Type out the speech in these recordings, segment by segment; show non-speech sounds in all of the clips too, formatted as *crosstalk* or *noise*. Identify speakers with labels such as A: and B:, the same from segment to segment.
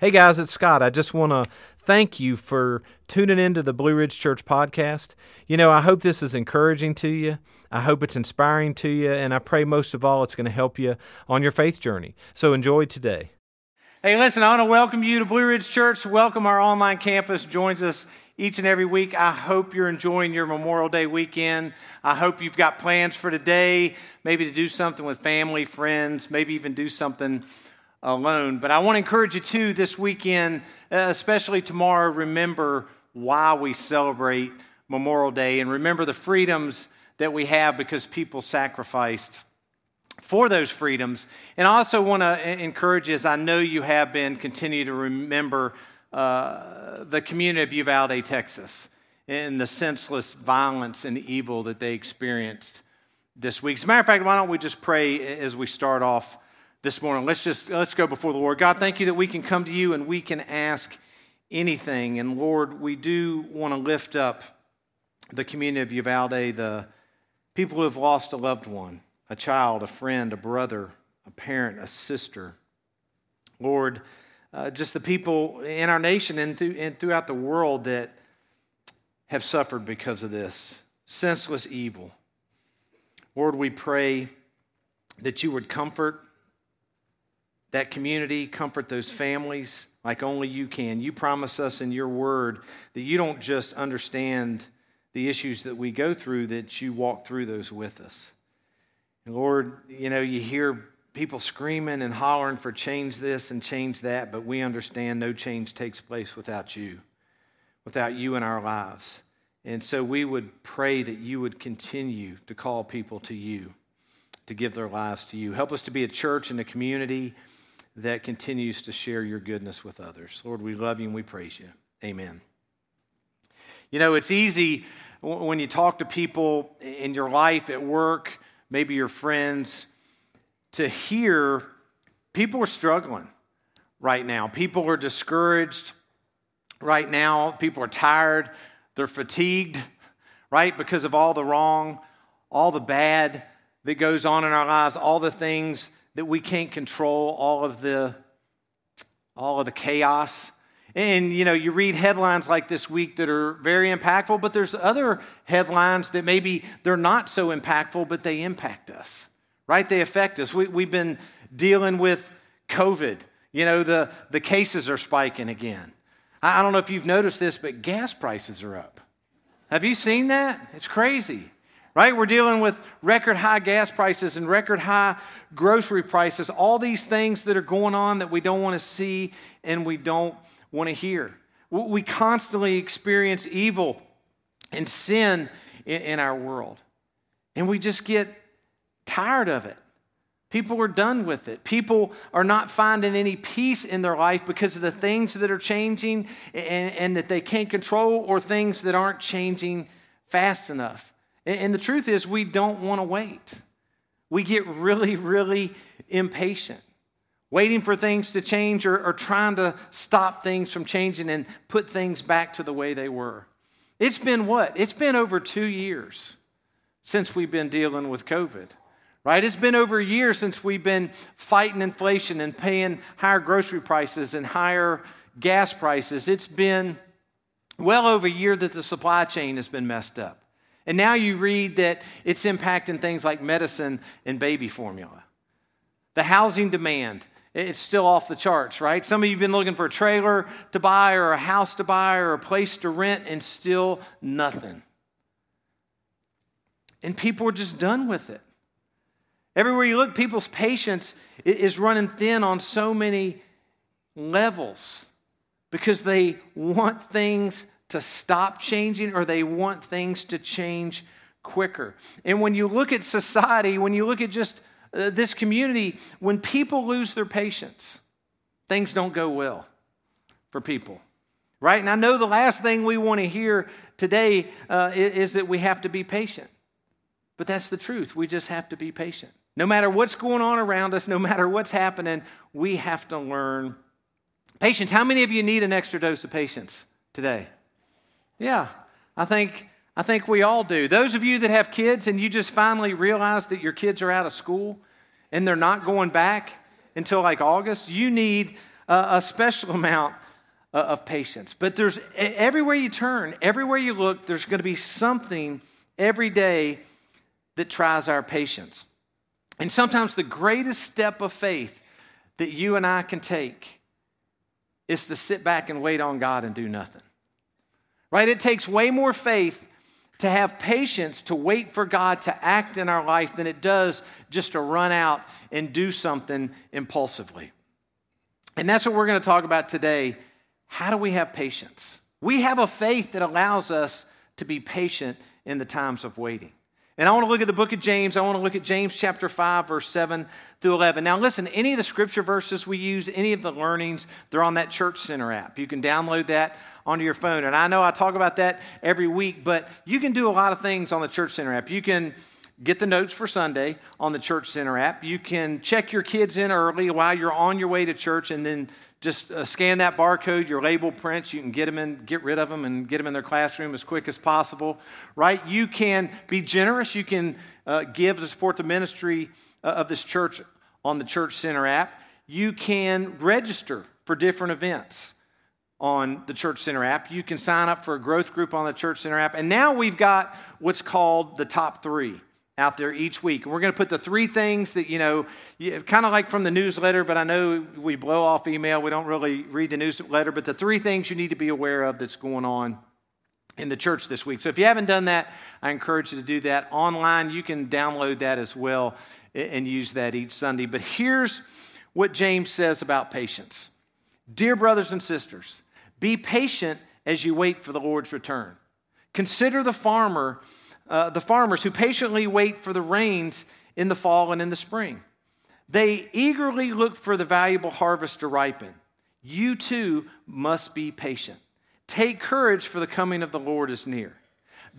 A: Hey guys, it's Scott. I just want to thank you for tuning into the Blue Ridge Church podcast. You know, I hope this is encouraging to you. I hope it's inspiring to you, and I pray most of all it's going to help you on your faith journey. So enjoy today.
B: Hey, listen, I want to welcome you to Blue Ridge Church. Welcome our online campus. Joins us each and every week. I hope you're enjoying your Memorial Day weekend. I hope you've got plans for today, maybe to do something with family, friends, maybe even do something alone. But I want to encourage you too this weekend, uh, especially tomorrow, remember why we celebrate Memorial Day and remember the freedoms that we have because people sacrificed for those freedoms. And I also want to encourage you, as I know you have been, continue to remember uh, the community of Uvalde, Texas, and the senseless violence and evil that they experienced this week. As a matter of fact, why don't we just pray as we start off this morning. Let's just let's go before the Lord. God, thank you that we can come to you and we can ask anything. And Lord, we do want to lift up the community of Uvalde, the people who have lost a loved one, a child, a friend, a brother, a parent, a sister. Lord, uh, just the people in our nation and, th- and throughout the world that have suffered because of this senseless evil. Lord, we pray that you would comfort that community, comfort those families like only you can. You promise us in your word that you don't just understand the issues that we go through, that you walk through those with us. And Lord, you know, you hear people screaming and hollering for change this and change that, but we understand no change takes place without you, without you in our lives. And so we would pray that you would continue to call people to you, to give their lives to you. Help us to be a church and a community that continues to share your goodness with others. Lord, we love you and we praise you. Amen. You know, it's easy when you talk to people in your life, at work, maybe your friends, to hear people are struggling right now. People are discouraged right now. People are tired. They're fatigued, right? Because of all the wrong, all the bad that goes on in our lives, all the things that we can't control all of the all of the chaos. And you know, you read headlines like this week that are very impactful, but there's other headlines that maybe they're not so impactful, but they impact us. Right? They affect us. We, we've been dealing with COVID. You know, the, the cases are spiking again. I, I don't know if you've noticed this, but gas prices are up. Have you seen that? It's crazy right? We're dealing with record high gas prices and record high grocery prices, all these things that are going on that we don't want to see and we don't want to hear. We constantly experience evil and sin in our world, and we just get tired of it. People are done with it. People are not finding any peace in their life because of the things that are changing and, and that they can't control or things that aren't changing fast enough. And the truth is, we don't want to wait. We get really, really impatient, waiting for things to change or, or, trying to stop things from changing and put things back to the way they were. It's been what? It's been over two years since we've been dealing with COVID, right? It's been over a year since we've been fighting inflation and paying higher grocery prices and higher gas prices. It's been well over a year that the supply chain has been messed up. And now you read that it's impacting things like medicine and baby formula. The housing demand, it's still off the charts, right? Some of you have been looking for a trailer to buy or a house to buy or a place to rent, and still nothing. And people are just done with it. Everywhere you look, people's patience is running thin on so many levels because they want things to stop changing or they want things to change quicker. And when you look at society, when you look at just uh, this community, when people lose their patience, things don't go well for people. Right? And I know the last thing we want to hear today uh, is, is that we have to be patient. But that's the truth. We just have to be patient. No matter what's going on around us, no matter what's happening, we have to learn patience. How many of you need an extra dose of patience today? Yeah, I think, I think we all do. Those of you that have kids and you just finally realize that your kids are out of school and they're not going back until like August, you need a, a special *laughs* amount uh, of patience. But there's everywhere you turn, everywhere you look, there's going to be something every day that tries our patience. And sometimes the greatest step of faith that you and I can take is to sit back and wait on God and do nothing. Right? It takes way more faith to have patience to wait for God to act in our life than it does just to run out and do something impulsively. And that's what we're going to talk about today. How do we have patience? We have a faith that allows us to be patient in the times of waiting. And I want to look at the book of James. I want to look at James chapter 5, verse 7 through 11. Now, listen, any of the scripture verses we use, any of the learnings, they're on that Church Center app. You can download that onto your phone. And I know I talk about that every week, but you can do a lot of things on the Church Center app. You can get the notes for Sunday on the Church Center app. You can check your kids in early while you're on your way to church and then just uh, scan that barcode, your label prints, you can get them in, get rid of them and get them in their classroom as quick as possible, right? You can be generous. You can uh, give to support the ministry uh, of this church on the Church Center app. You can register for different events on the Church Center app. You can sign up for a growth group on the Church Center app. And now we've got what's called the top three out there each week. And we're going to put the three things that, you know, kind of like from the newsletter, but I know we blow off email. We don't really read the newsletter, but the three things you need to be aware of that's going on in the church this week. So if you haven't done that, I encourage you to do that online. You can download that as well and use that each Sunday. But here's what James says about patience Dear brothers and sisters, be patient as you wait for the Lord's return. Consider the farmer uh, the farmers who patiently wait for the rains in the fall and in the spring. They eagerly look for the valuable harvest to ripen. You too must be patient. Take courage, for the coming of the Lord is near.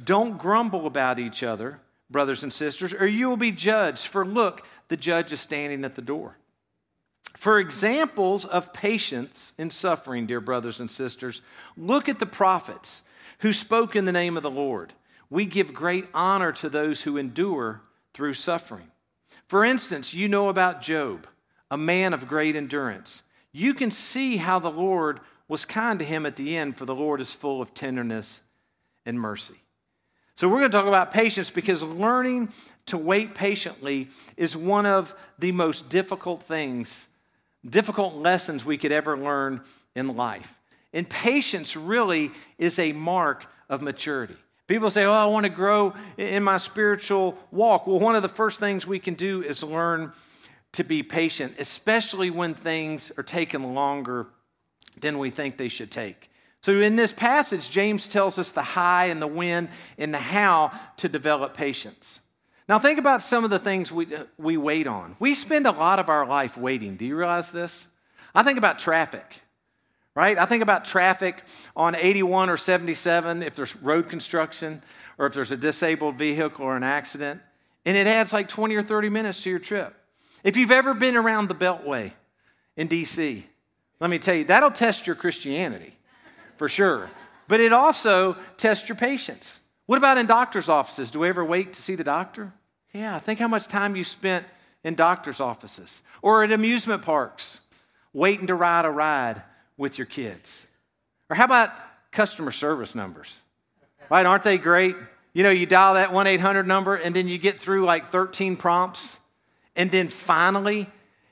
B: Don't grumble about each other, brothers and sisters, or you will be judged. For look, the judge is standing at the door. For examples of patience in suffering, dear brothers and sisters, look at the prophets who spoke in the name of the Lord we give great honor to those who endure through suffering. For instance, you know about Job, a man of great endurance. You can see how the Lord was kind to him at the end, for the Lord is full of tenderness and mercy. So, we're going to talk about patience because learning to wait patiently is one of the most difficult things, difficult lessons we could ever learn in life. And patience really is a mark of maturity. People say, Oh, I want to grow in my spiritual walk. Well, one of the first things we can do is learn to be patient, especially when things are taking longer than we think they should take. So, in this passage, James tells us the high and the when and the how to develop patience. Now, think about some of the things we, uh, we wait on. We spend a lot of our life waiting. Do you realize this? I think about traffic right? I think about traffic on 81 or 77 if there's road construction or if there's a disabled vehicle or an accident, and it adds like 20 or 30 minutes to your trip. If you've ever been around the Beltway in DC, let me tell you, that'll test your Christianity for sure. But it also tests your patience. What about in doctor's offices? Do we ever wait to see the doctor? Yeah, think how much time you spent in doctor's offices or at amusement parks waiting to ride a ride with your kids? Or how about customer service numbers? Right? Aren't they great? You know, you dial that 1 800 number and then you get through like 13 prompts. And then finally,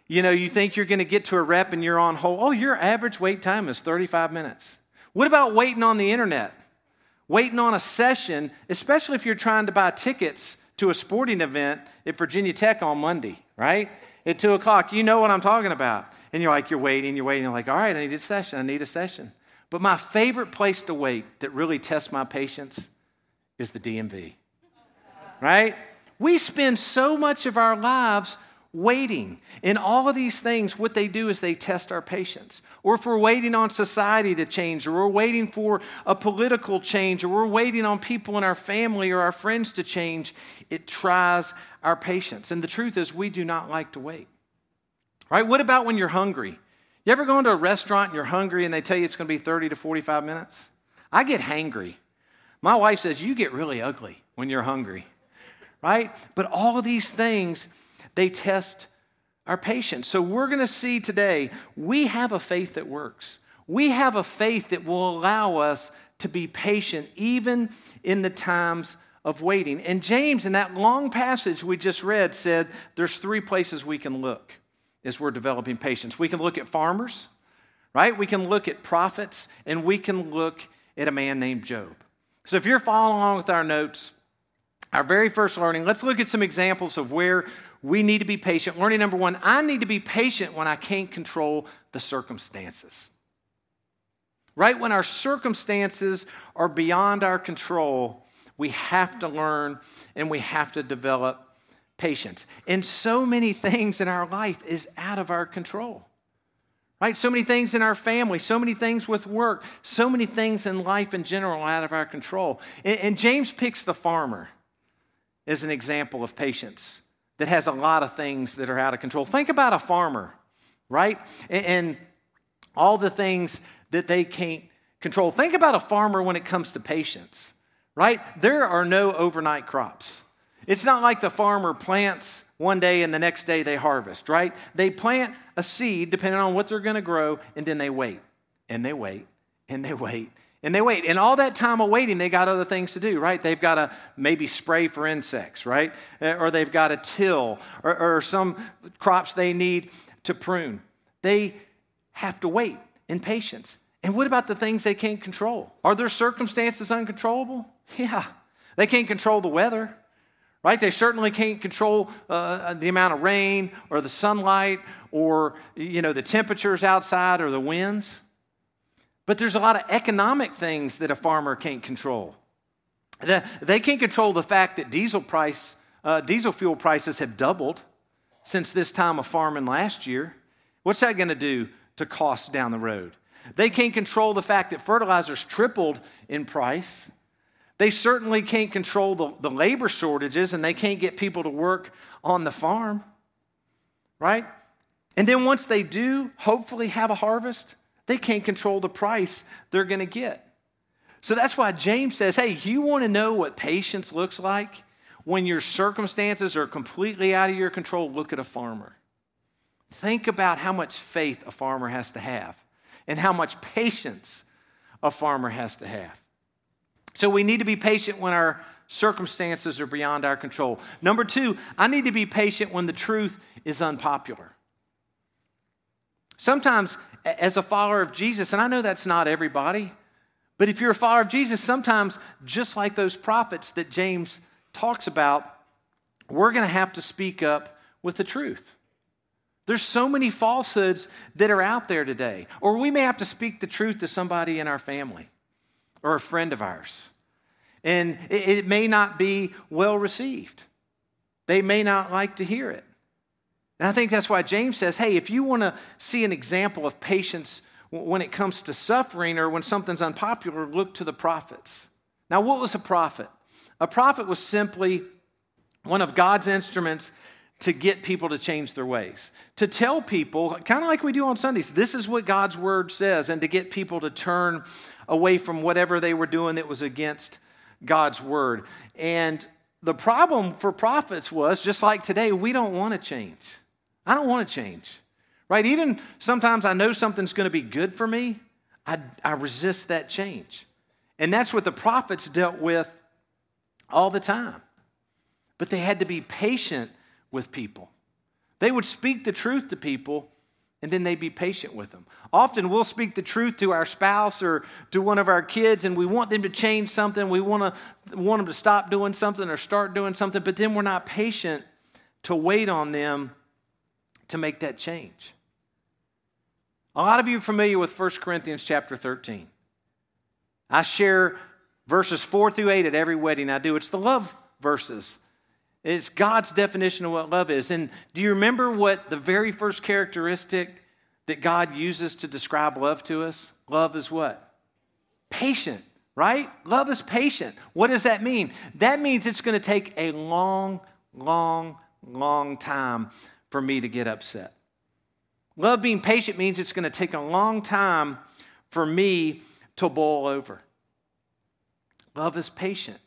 B: you know, you think you're going to get to a rep and you're on hold. Oh, your average wait time is 35 minutes. What about waiting on the internet? Waiting on a session, especially if you're trying to buy tickets to a sporting event at Virginia Tech on Monday, right? At 2 o'clock. You know what I'm talking about. And you're like, you're waiting, you're waiting. You're like, all right, I need a session. I need a session. But my favorite place to wait that really tests my patience is the DMV. Right? We spend so much of our lives waiting. And all of these things, what they do is they test our patience. Or if we're waiting on society to change, or we're waiting for a political change, or we're waiting on people in our family or our friends to change, it tries our patience. And the truth is, we do not like to wait. Right? What about when you're hungry? You ever go into a restaurant and you're hungry and they tell you it's going to be 30 to 45 minutes? I get hangry. My wife says, You get really ugly when you're hungry, right? But all these things, they test our patience. So we're going to see today we have a faith that works. We have a faith that will allow us to be patient even in the times of waiting. And James, in that long passage we just read, said there's three places we can look as we're developing patience. We can look at farmers, right? We can look at prophets, and we can look at a man named Job. So if you're following along with our notes, our very first learning, let's look at some examples of where we need to be patient. Learning number one I need to be patient when I can't control the circumstances. Right when our circumstances are beyond our control, we have to learn and we have to develop patience. And so many things in our life is out of our control. Right? So many things in our family, so many things with work, so many things in life in general out of our control. And, and James picks the farmer as an example of patience that has a lot of things that are out of control. Think about a farmer, right? And, and all the things that they can't control. Think about a farmer when it comes to patience, right? There are no overnight crops. It's not like the farmer plants one day and the next day they harvest, right? They plant a seed depending on what they're going to grow, and then they wait, and they wait, and they wait, and they wait. And all that time of waiting, they got other things to do, right? They've got to maybe spray for insects, right? Uh, or they've got to till, or, or some crops they need to prune. They have to wait in patience. And what about the things they can't control? Are their circumstances uncontrollable? Yeah. They can't control the weather right? They certainly can't control uh, the amount of rain or the sunlight or you know the temperatures outside or the winds. But there's a lot of economic things that a farmer can't control. They can't control the fact that diesel price, uh, diesel fuel prices have doubled since this time of farming last year. What's that going to do to costs down the road? They can't control the fact that fertilizers tripled in price. They certainly can't control the, the labor shortages and they can't get people to work on the farm, right? And then once they do hopefully have a harvest, they can't control the price they're going to get. So that's why James says, hey, you want to know what patience looks like? When your circumstances are completely out of your control, look at a farmer. Think about how much faith a farmer has to have and how much patience a farmer has to have. So we need to be patient when our circumstances are beyond our control. Number two, I need to be patient when the truth is unpopular. Sometimes, as a follower of Jesus, and I know that's not everybody, but if you're a follower of Jesus, sometimes, just like those prophets that James talks about, we're going to have to speak up with the truth. There's so many falsehoods that are out there today. Or we may have to speak the truth to somebody in our family or a friend of ours. And it, may not be well received. They may not like to hear it. And I think that's why James says, hey, if you want to see an example of patience when it comes to suffering or when something's unpopular, look to the prophets. Now, what was a prophet? A prophet was simply one of God's instruments to get people to change their ways, to tell people, kind of like we do on Sundays, this is what God's word says, and to get people to turn away from whatever they were doing that was against God's word. And the problem for prophets was just like today, we don't want to change. I don't want to change, right? Even sometimes I know something's going to be good for me, I, I resist that change. And that's what the prophets dealt with all the time. But they had to be patient with people. They would speak the truth to people and then they'd be patient with them. Often we'll speak the truth to our spouse or to one of our kids and we want them to change something. We want, to, want them to stop doing something or start doing something, but then we're not patient to wait on them to make that change. A lot of you are familiar with 1 Corinthians chapter 13. I share verses 4 through 8 at every wedding I do. It's the love verses. It's God's definition of what love is. And do you remember what the very first characteristic that God uses to describe love to us? Love is what? Patient, right? Love is patient. What does that mean? That means it's going to take a long, long, long time for me to get upset. Love being patient means it's going to take a long time for me to boil over. Love is patient.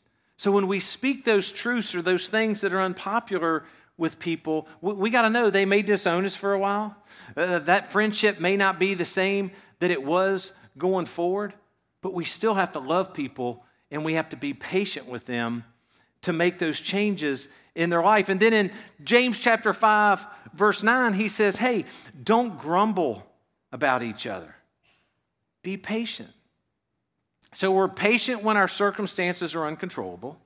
B: So when we speak those truths or those things that are unpopular, with people, we, we got to know they may disown us for a while. Uh, that friendship may not be the same that it was going forward, but we still have to love people and we have to be patient with them to make those changes in their life. And then in James chapter 5, verse 9, he says, Hey, don't grumble about each other, be patient. So we're patient when our circumstances are uncontrollable.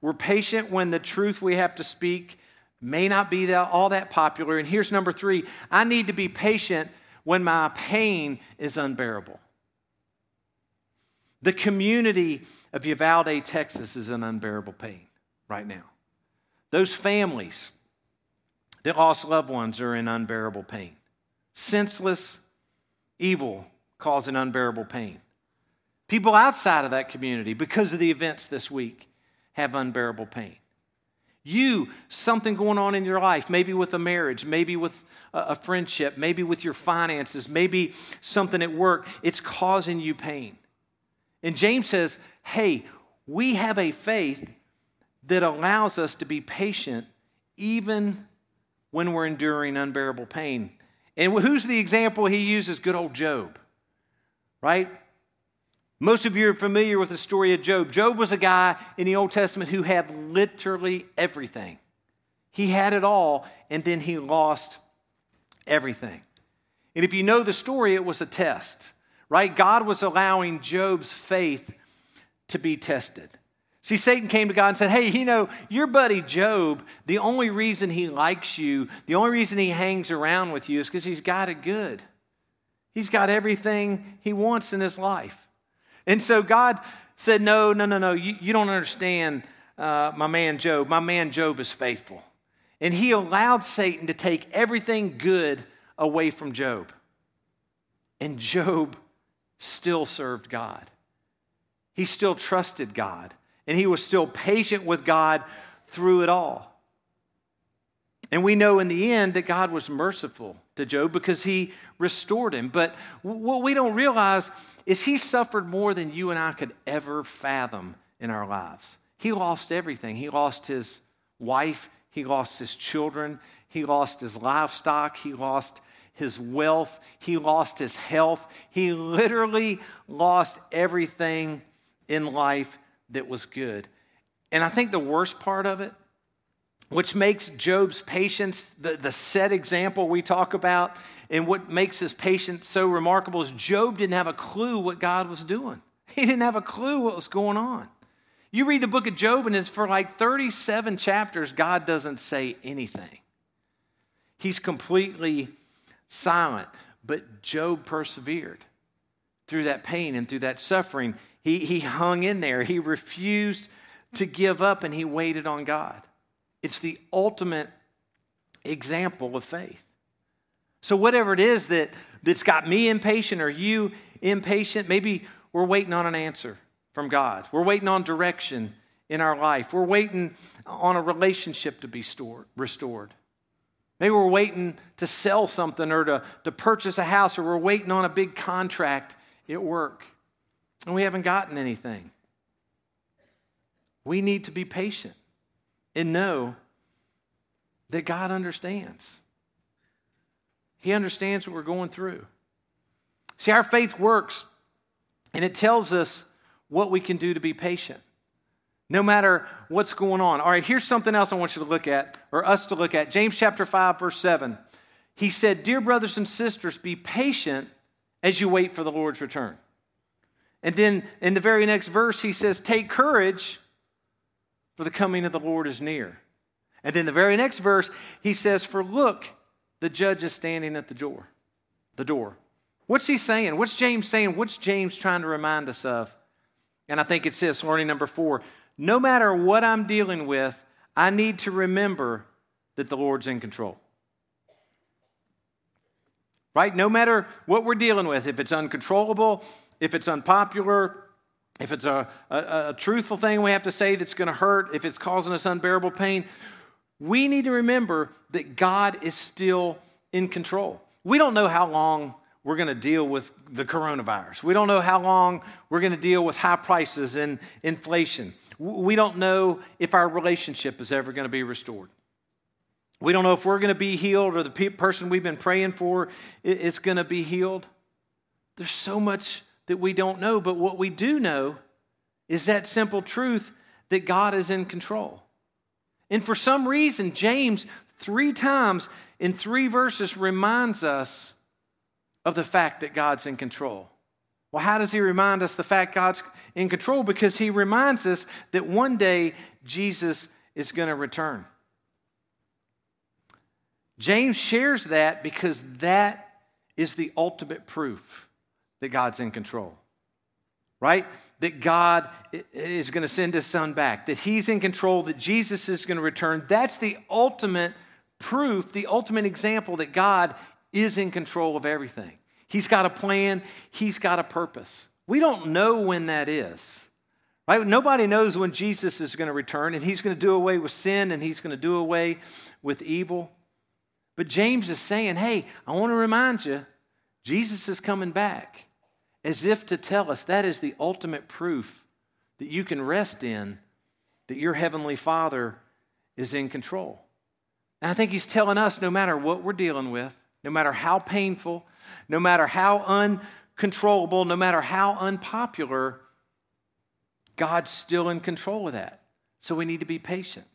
B: We're patient when the truth we have to speak may not be all that popular. And here's number three I need to be patient when my pain is unbearable. The community of Uvalde, Texas is in unbearable pain right now. Those families that lost loved ones are in unbearable pain. Senseless evil causing unbearable pain. People outside of that community, because of the events this week, have unbearable pain. You, something going on in your life, maybe with a marriage, maybe with a friendship, maybe with your finances, maybe something at work, it's causing you pain. And James says, hey, we have a faith that allows us to be patient even when we're enduring unbearable pain. And who's the example he uses? Good old Job, right? Most of you are familiar with the story of Job. Job was a guy in the Old Testament who had literally everything. He had it all, and then he lost everything. And if you know the story, it was a test, right? God was allowing Job's faith to be tested. See, Satan came to God and said, Hey, you know, your buddy Job, the only reason he likes you, the only reason he hangs around with you is because he's got it good. He's got everything he wants in his life. And so God said, No, no, no, no, you, you don't understand uh, my man Job. My man Job is faithful. And he allowed Satan to take everything good away from Job. And Job still served God. He still trusted God. And he was still patient with God through it all. And we know in the end that God was merciful to Job because he restored him. But what we don't realize is he suffered more than you and I could ever fathom in our lives. He lost everything. He lost his wife, he lost his children, he lost his livestock, he lost his wealth, he lost his health. He literally lost everything in life that was good. And I think the worst part of it which makes Job's patience the, the set example we talk about. And what makes his patience so remarkable is Job didn't have a clue what God was doing. He didn't have a clue what was going on. You read the book of Job, and it's for like 37 chapters, God doesn't say anything. He's completely silent. But Job persevered through that pain and through that suffering. He, he hung in there. He refused to give up and he waited on God. It's the ultimate example of faith. So, whatever it is that, that's got me impatient or you impatient, maybe we're waiting on an answer from God. We're waiting on direction in our life. We're waiting on a relationship to be stored, restored. Maybe we're waiting to sell something or to, to purchase a house, or we're waiting on a big contract at work and we haven't gotten anything. We need to be patient and know that God understands. He understands what we're going through. See, our faith works and it tells us what we can do to be patient, no matter what's going on. All right, here's something else I want you to look at, or us to look at. James chapter 5, verse 7. He said, Dear brothers and sisters, be patient as you wait for the Lord's return. And then in the very next verse, he says, Take courage for the coming of the Lord is near. And then the very next verse, he says, For look, the judge is standing at the door. The door. What's he saying? What's James saying? What's James trying to remind us of? And I think it says, learning number four, no matter what I'm dealing with, I need to remember that the Lord's in control. Right? No matter what we're dealing with, if it's uncontrollable, if it's unpopular, if it's a, a, a truthful thing we have to say that's going to hurt, if it's causing us unbearable pain, we need to remember that God is still in control. We don't know how long we're going to deal with the coronavirus. We don't know how long we're going to deal with high prices and inflation. We don't know if our relationship is ever going to be restored. We don't know if we're going to be healed or the pe- person we've been praying for is going to be healed. There's so much that we don't know, but what we do know is that simple truth that God is in control. And for some reason, James, three times in three verses, reminds us of the fact that God's in control. Well, how does he remind us the fact God's in control? Because he reminds us that one day Jesus is going to return. James shares that because that is the ultimate proof that God's in control, right? That God is going to send his son back, that he's in control, that Jesus is going to return. That's the ultimate proof, the ultimate example that God is in control of everything. He's got a plan, he's got a purpose. We don't know when that is. Right? Nobody knows when Jesus is going to return and he's going to do away with sin and he's going to do away with evil. But James is saying, hey, I want to remind you, Jesus is coming back, as if to tell us that is the ultimate proof that you can rest in that your Heavenly Father is in control. And I think He's telling us no matter what we're dealing with, no matter how painful, no matter how uncontrollable, no matter how unpopular, God's still in control of that. So we need to be patient.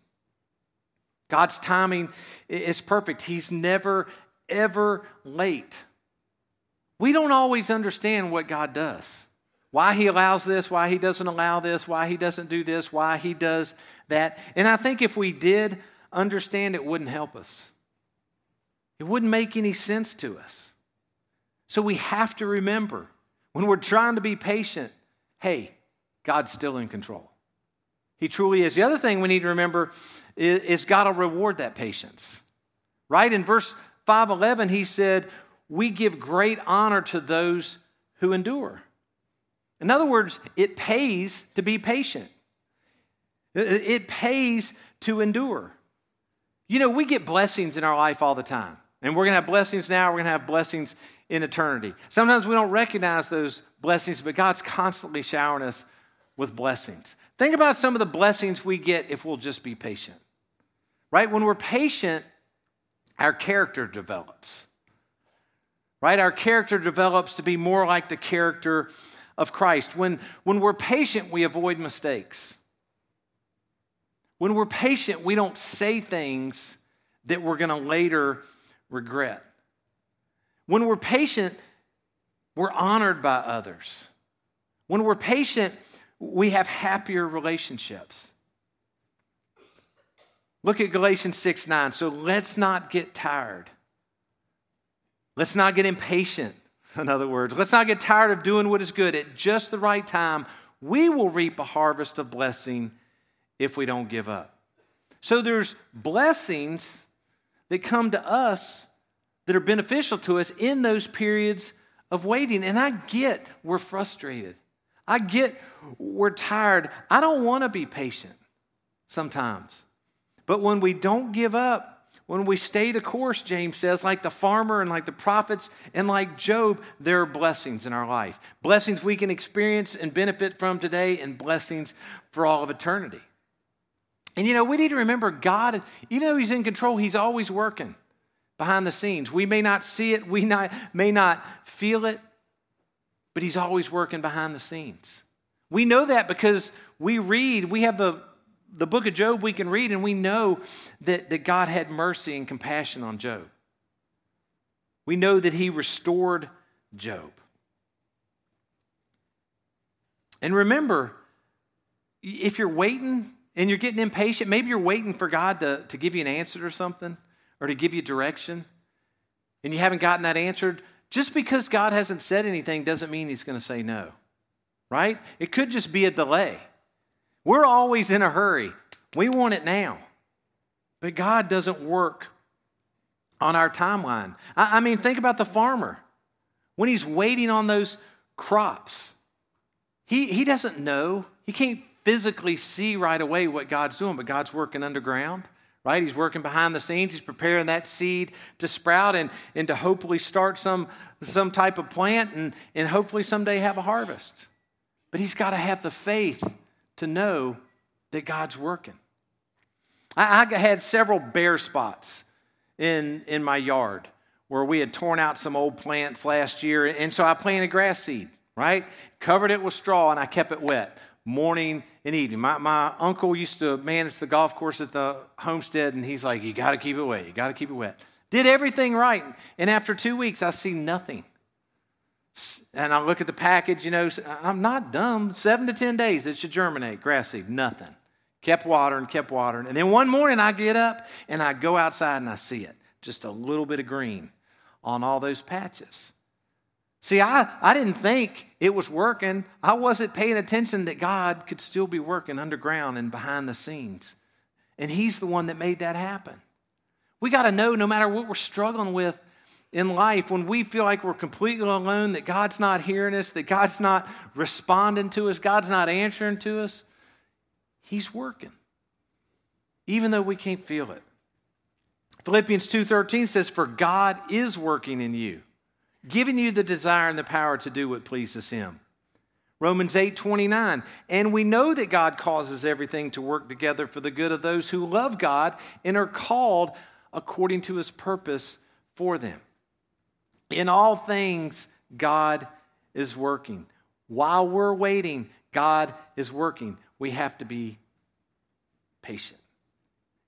B: God's timing is perfect. He's never, ever late. We don't always understand what God does. Why he allows this, why he doesn't allow this, why he doesn't do this, why he does that. And I think if we did understand, it wouldn't help us. It wouldn't make any sense to us. So we have to remember when we're trying to be patient, hey, God's still in control. He truly is. The other thing we need to remember is, God will reward that patience. Right? In verse 511, he said, We give great honor to those who endure. In other words, it pays to be patient, it pays to endure. You know, we get blessings in our life all the time. And we're going to have blessings now, we're going to have blessings in eternity. Sometimes we don't recognize those blessings, but God's constantly showering us with blessings. Think about some of the blessings we get if we'll just be patient. Right? When we're patient, our character develops. Right? Our character develops to be more like the character of Christ. When, when we're patient, we avoid mistakes. When we're patient, we don't say things that we're going to later regret. When we're patient, we're honored by others. When we're patient, we have happier relationships. Look at Galatians 6 9. So let's not get tired. Let's not get impatient, *laughs* in other words. Let's not get tired of doing what is good. At just the right time, we will reap a harvest of blessing if we don't give up. So there's blessings that come to us that are beneficial to us in those periods of waiting. And I get we're frustrated. I get we're tired. I don't want to be patient sometimes. But when we don't give up, when we stay the course, James says, like the farmer and like the prophets and like Job, there are blessings in our life. Blessings we can experience and benefit from today, and blessings for all of eternity. And you know, we need to remember God, even though He's in control, He's always working behind the scenes. We may not see it, we not, may not feel it, but He's always working behind the scenes. We know that because we read, we have the, the book of Job we can read, and we know that, that God had mercy and compassion on Job. We know that He restored Job. And remember, if you're waiting and you're getting impatient, maybe you're waiting for God to, to give you an answer or something, or to give you direction, and you haven't gotten that answered, just because God hasn't said anything doesn't mean he's going to say no, right? It could just be a delay. We're always in a hurry, we want it now. But God doesn't work on our timeline. I, I mean, think about the farmer. When he's waiting on those crops, he, he doesn't know. He can't physically see right away what God's doing, but God's working underground right? He's working behind the scenes. He's preparing that seed to sprout and, and to hopefully start some, some type of plant and, and hopefully someday have a harvest. But he's got to have the faith to know that God's working. I, I had several bare spots in, in my yard where we had torn out some old plants last year. And so I planted grass seed, right? Covered it with straw and I kept it wet morning and evening. My, my uncle used to manage the golf course at the homestead, and he's like, You got to keep it wet. You got to keep it wet. Did everything right. And after two weeks, I see nothing. And I look at the package, you know, I'm not dumb. Seven to 10 days, it should germinate. Grass seed, nothing. Kept watering, kept watering. And then one morning I get up and I go outside and I see it. Just a little bit of green on all those patches. See, I, I didn't think it was working. I wasn't paying attention that God could still be working underground and behind the scenes. And He's the one that made that happen. We got to know no matter what we're struggling with, in life when we feel like we're completely alone, that God's not hearing us, that God's not responding to us, God's not answering to us, He's working, even though we can't feel it. Philippians 2:13 says, "For God is working in you, giving you the desire and the power to do what pleases Him." Romans 8:29, "And we know that God causes everything to work together for the good of those who love God and are called according to His purpose for them." In all things, God is working. While we're waiting, God is working. We have to be patient.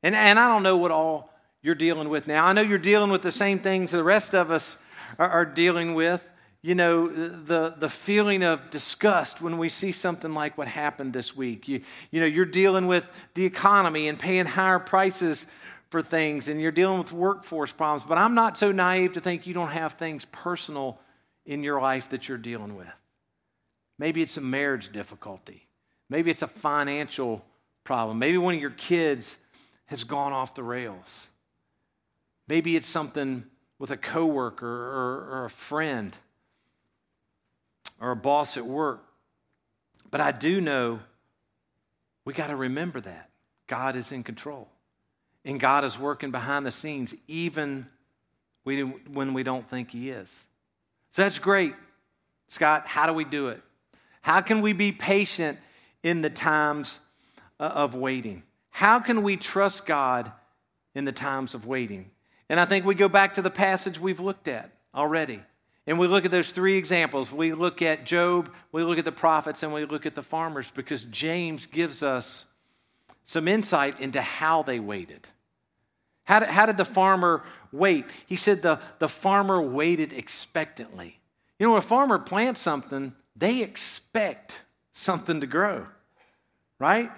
B: And, and I don't know what all you're dealing with now. I know you're dealing with the same things the rest of us are, are dealing with. You know, the, the feeling of disgust when we see something like what happened this week. You, you know, you're dealing with the economy and paying higher prices for things and you're dealing with workforce problems, but I'm not so naive to think you don't have things personal in your life that you're dealing with. Maybe it's a marriage difficulty. Maybe it's a financial problem. Maybe one of your kids has gone off the rails. Maybe it's something with a coworker or, or a friend or a boss at work. But I do know we got to remember that God is in control. And God is working behind the scenes even when we don't think He is. So that's great. Scott, how do we do it? How can we be patient in the times uh, of waiting? How can we trust God in the times of waiting? And I think we go back to the passage we've looked at already. And we look at those three examples. We look at Job, we look at the prophets, and we look at the farmers because James gives us some insight into how they waited. How did, how did the farmer wait? He said the, the farmer waited expectantly. You know, when a farmer plants something, they expect something to grow, right?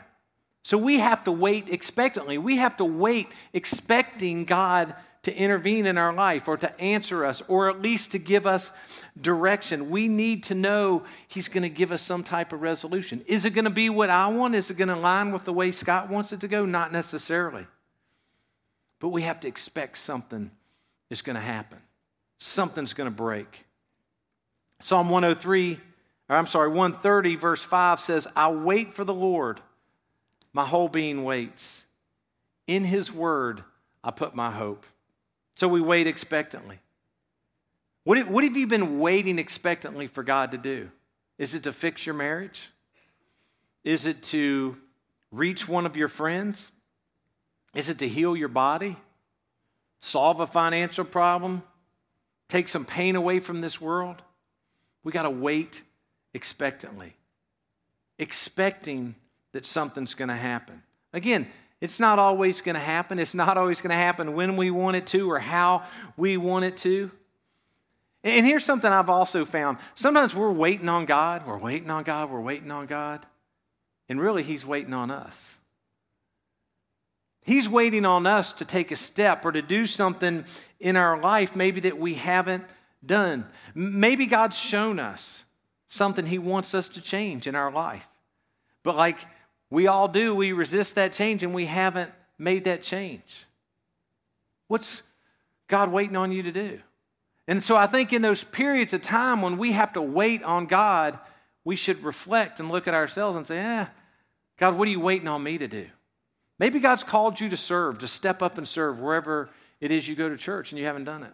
B: So we have to wait expectantly. We have to wait expecting God to intervene in our life or to answer us or at least to give us direction. We need to know He's going to give us some type of resolution. Is it going to be what I want? Is it going to align with the way Scott wants it to go? Not necessarily. But we have to expect something is going to happen, something's going to break. Psalm 103, or I'm sorry, 130, verse 5 says, I wait for the Lord. My whole being waits. In his word, I put my hope. So we wait expectantly. What have, what have you been waiting expectantly for God to do? Is it to fix your marriage? Is it to reach one of your friends? Is it to heal your body? Solve a financial problem? Take some pain away from this world? We got to wait expectantly, expecting that something's going to happen. Again, it's not always going to happen. It's not always going to happen when we want it to or how we want it to. And here's something I've also found. Sometimes we're waiting on God, we're waiting on God, we're waiting on God. And really, He's waiting on us. He's waiting on us to take a step or to do something in our life, maybe that we haven't done. Maybe God's shown us something He wants us to change in our life. But like we all do, we resist that change and we haven't made that change. What's God waiting on you to do? And so I think in those periods of time when we have to wait on God, we should reflect and look at ourselves and say, eh, God, what are you waiting on me to do? Maybe God's called you to serve, to step up and serve wherever it is you go to church and you haven't done it.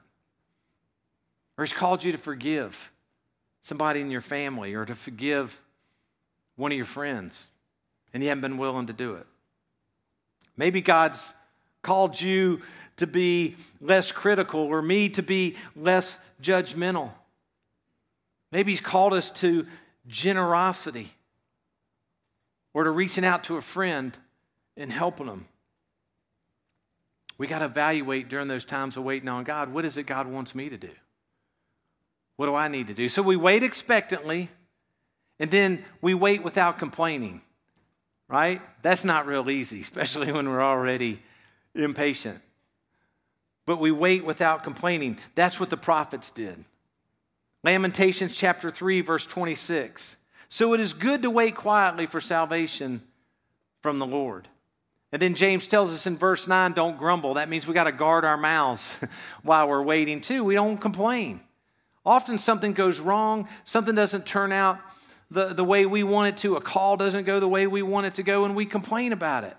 B: Or He's called you to forgive somebody in your family or to forgive one of your friends and you haven't been willing to do it. Maybe God's called you to be less critical or me to be less judgmental. Maybe He's called us to generosity or to reaching out to a friend and helping them. We got to evaluate during those times of waiting on God what is it God wants me to do? What do I need to do? So we wait expectantly and then we wait without complaining, right? That's not real easy, *laughs* especially when we're already impatient. But we wait without complaining. That's what the prophets did. Lamentations chapter 3, verse 26. So it is good to wait quietly for salvation from the Lord. And then James tells us in verse 9, don't grumble. That means we got to guard our mouths *laughs* while we're waiting, too. We don't complain. Often something goes wrong, something doesn't turn out the, the way we want it to. A call doesn't go the way we want it to go, and we complain about it.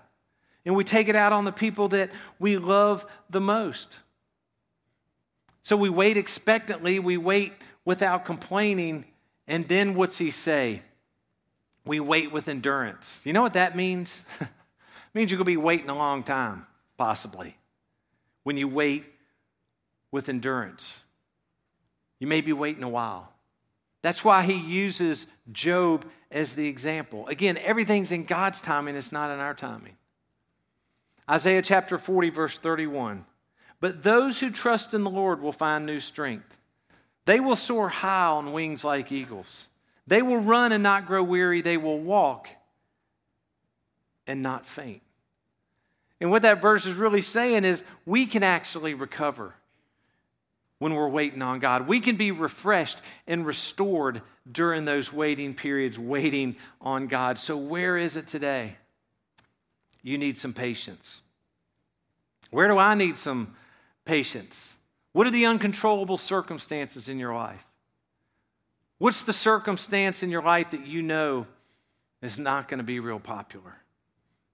B: And we take it out on the people that we love the most. So we wait expectantly, we wait without complaining, and then what's he say? We wait with endurance. You know what that means? *laughs* means you're going to be waiting a long time, possibly, when you wait with endurance. You may be waiting a while. That's why he uses Job as the example. Again, everything's in God's timing, it's not in our timing. Isaiah chapter 40, verse 31. But those who trust in the Lord will find new strength. They will soar high on wings like eagles. They will run and not grow weary. They will walk and not faint. And what that verse is really saying is we can actually recover when we're waiting on God. We can be refreshed and restored during those waiting periods, waiting on God. So, where is it today? You need some patience. Where do I need some patience? What are the uncontrollable circumstances in your life? What's the circumstance in your life that you know is not going to be real popular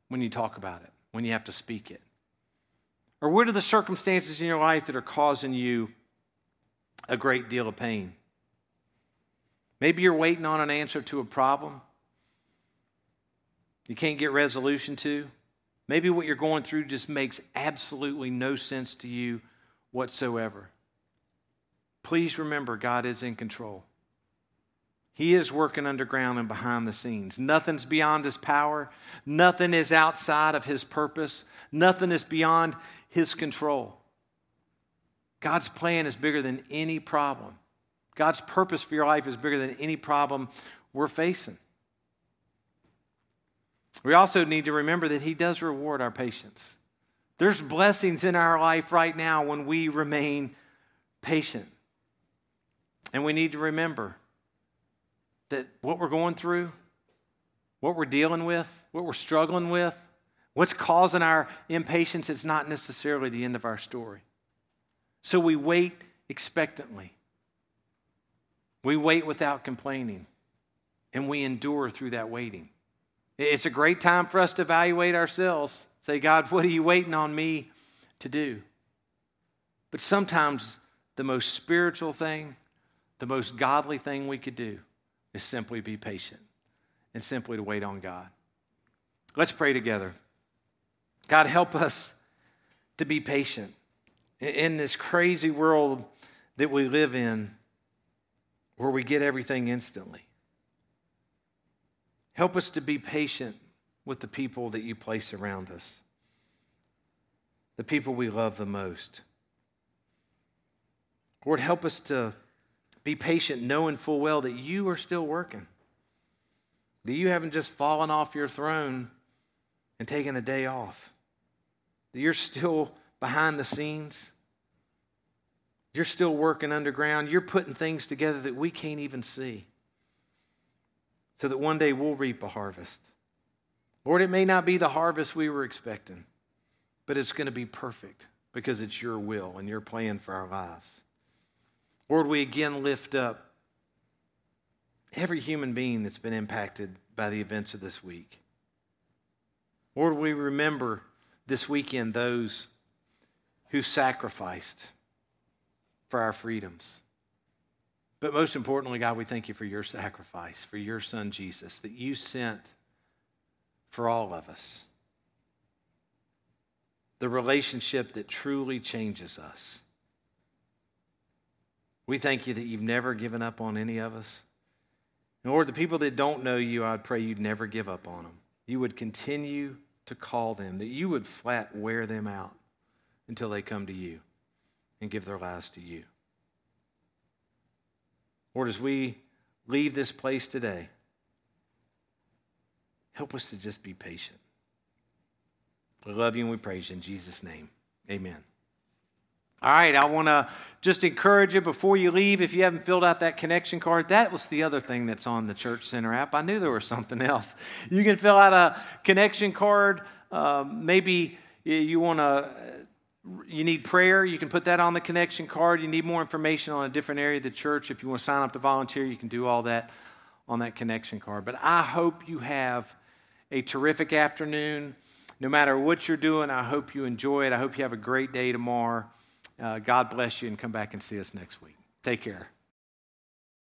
B: when you talk about it, when you have to speak it? Or what are the circumstances in your life that are causing you a great deal of pain. Maybe you're waiting on an answer to a problem you can't get resolution to. Maybe what you're going through just makes absolutely no sense to you whatsoever. Please remember, God is in control. He is working underground and behind the scenes. Nothing's beyond his power. Nothing is outside of his purpose. Nothing is beyond his control. God's plan is bigger than any problem. God's purpose for your life is bigger than any problem we're facing. We also need to remember that He does reward our patience. There's blessings in our life right now when we remain patient. And we need to remember that what we're going through, what we're dealing with, what we're struggling with, what's causing our impatience, it's not necessarily the end of our story. So we wait expectantly. We wait without complaining, and we endure through that waiting. It's a great time for us to evaluate ourselves. Say, God, what are you waiting on me to do? But sometimes the most spiritual thing, the most godly thing we could do is simply be patient and simply to wait on God. Let's pray together. God, help us to be patient in this crazy world that we live in where we get everything instantly. Help us to be patient with the people that you place around us, the people we love the most. Lord, help us to be patient, knowing full well that you are still working, that you haven't just fallen off your throne and taken a day off, that you're still behind the scenes. You're still working underground. You're putting things together that we can't even see so that one day we'll reap a harvest. Lord, it may not be the harvest we were expecting, but it's going to be perfect because it's your will and your plan for our lives. Lord, we again lift up every human being that's been impacted by the events of this week. Lord, we remember this weekend those who sacrificed for our freedoms. But most importantly, God, we thank you for your sacrifice, for your son Jesus, that you sent for all of us. the relationship that truly changes us. We thank you that you've never given up on any of us. And Lord, the people that don't know you, I'd pray you'd never give up on them. You would continue to call them, that you would flat wear them out until they come to you and give their lives to you. Lord, as we leave this place today, help us to just be patient. We love you and we praise you in Jesus' name. Amen. All right, I want to just encourage you before you leave, if you haven't filled out that connection card, that was the other thing that's on the Church Center app. I knew there was something else. You can fill out a connection card. Um, maybe you want to. You need prayer, you can put that on the connection card. You need more information on a different area of the church. If you want to sign up to volunteer, you can do all that on that connection card. But I hope you have a terrific afternoon. No matter what you're doing, I hope you enjoy it. I hope you have a great day tomorrow. Uh, God bless you and come back and see us next week. Take care.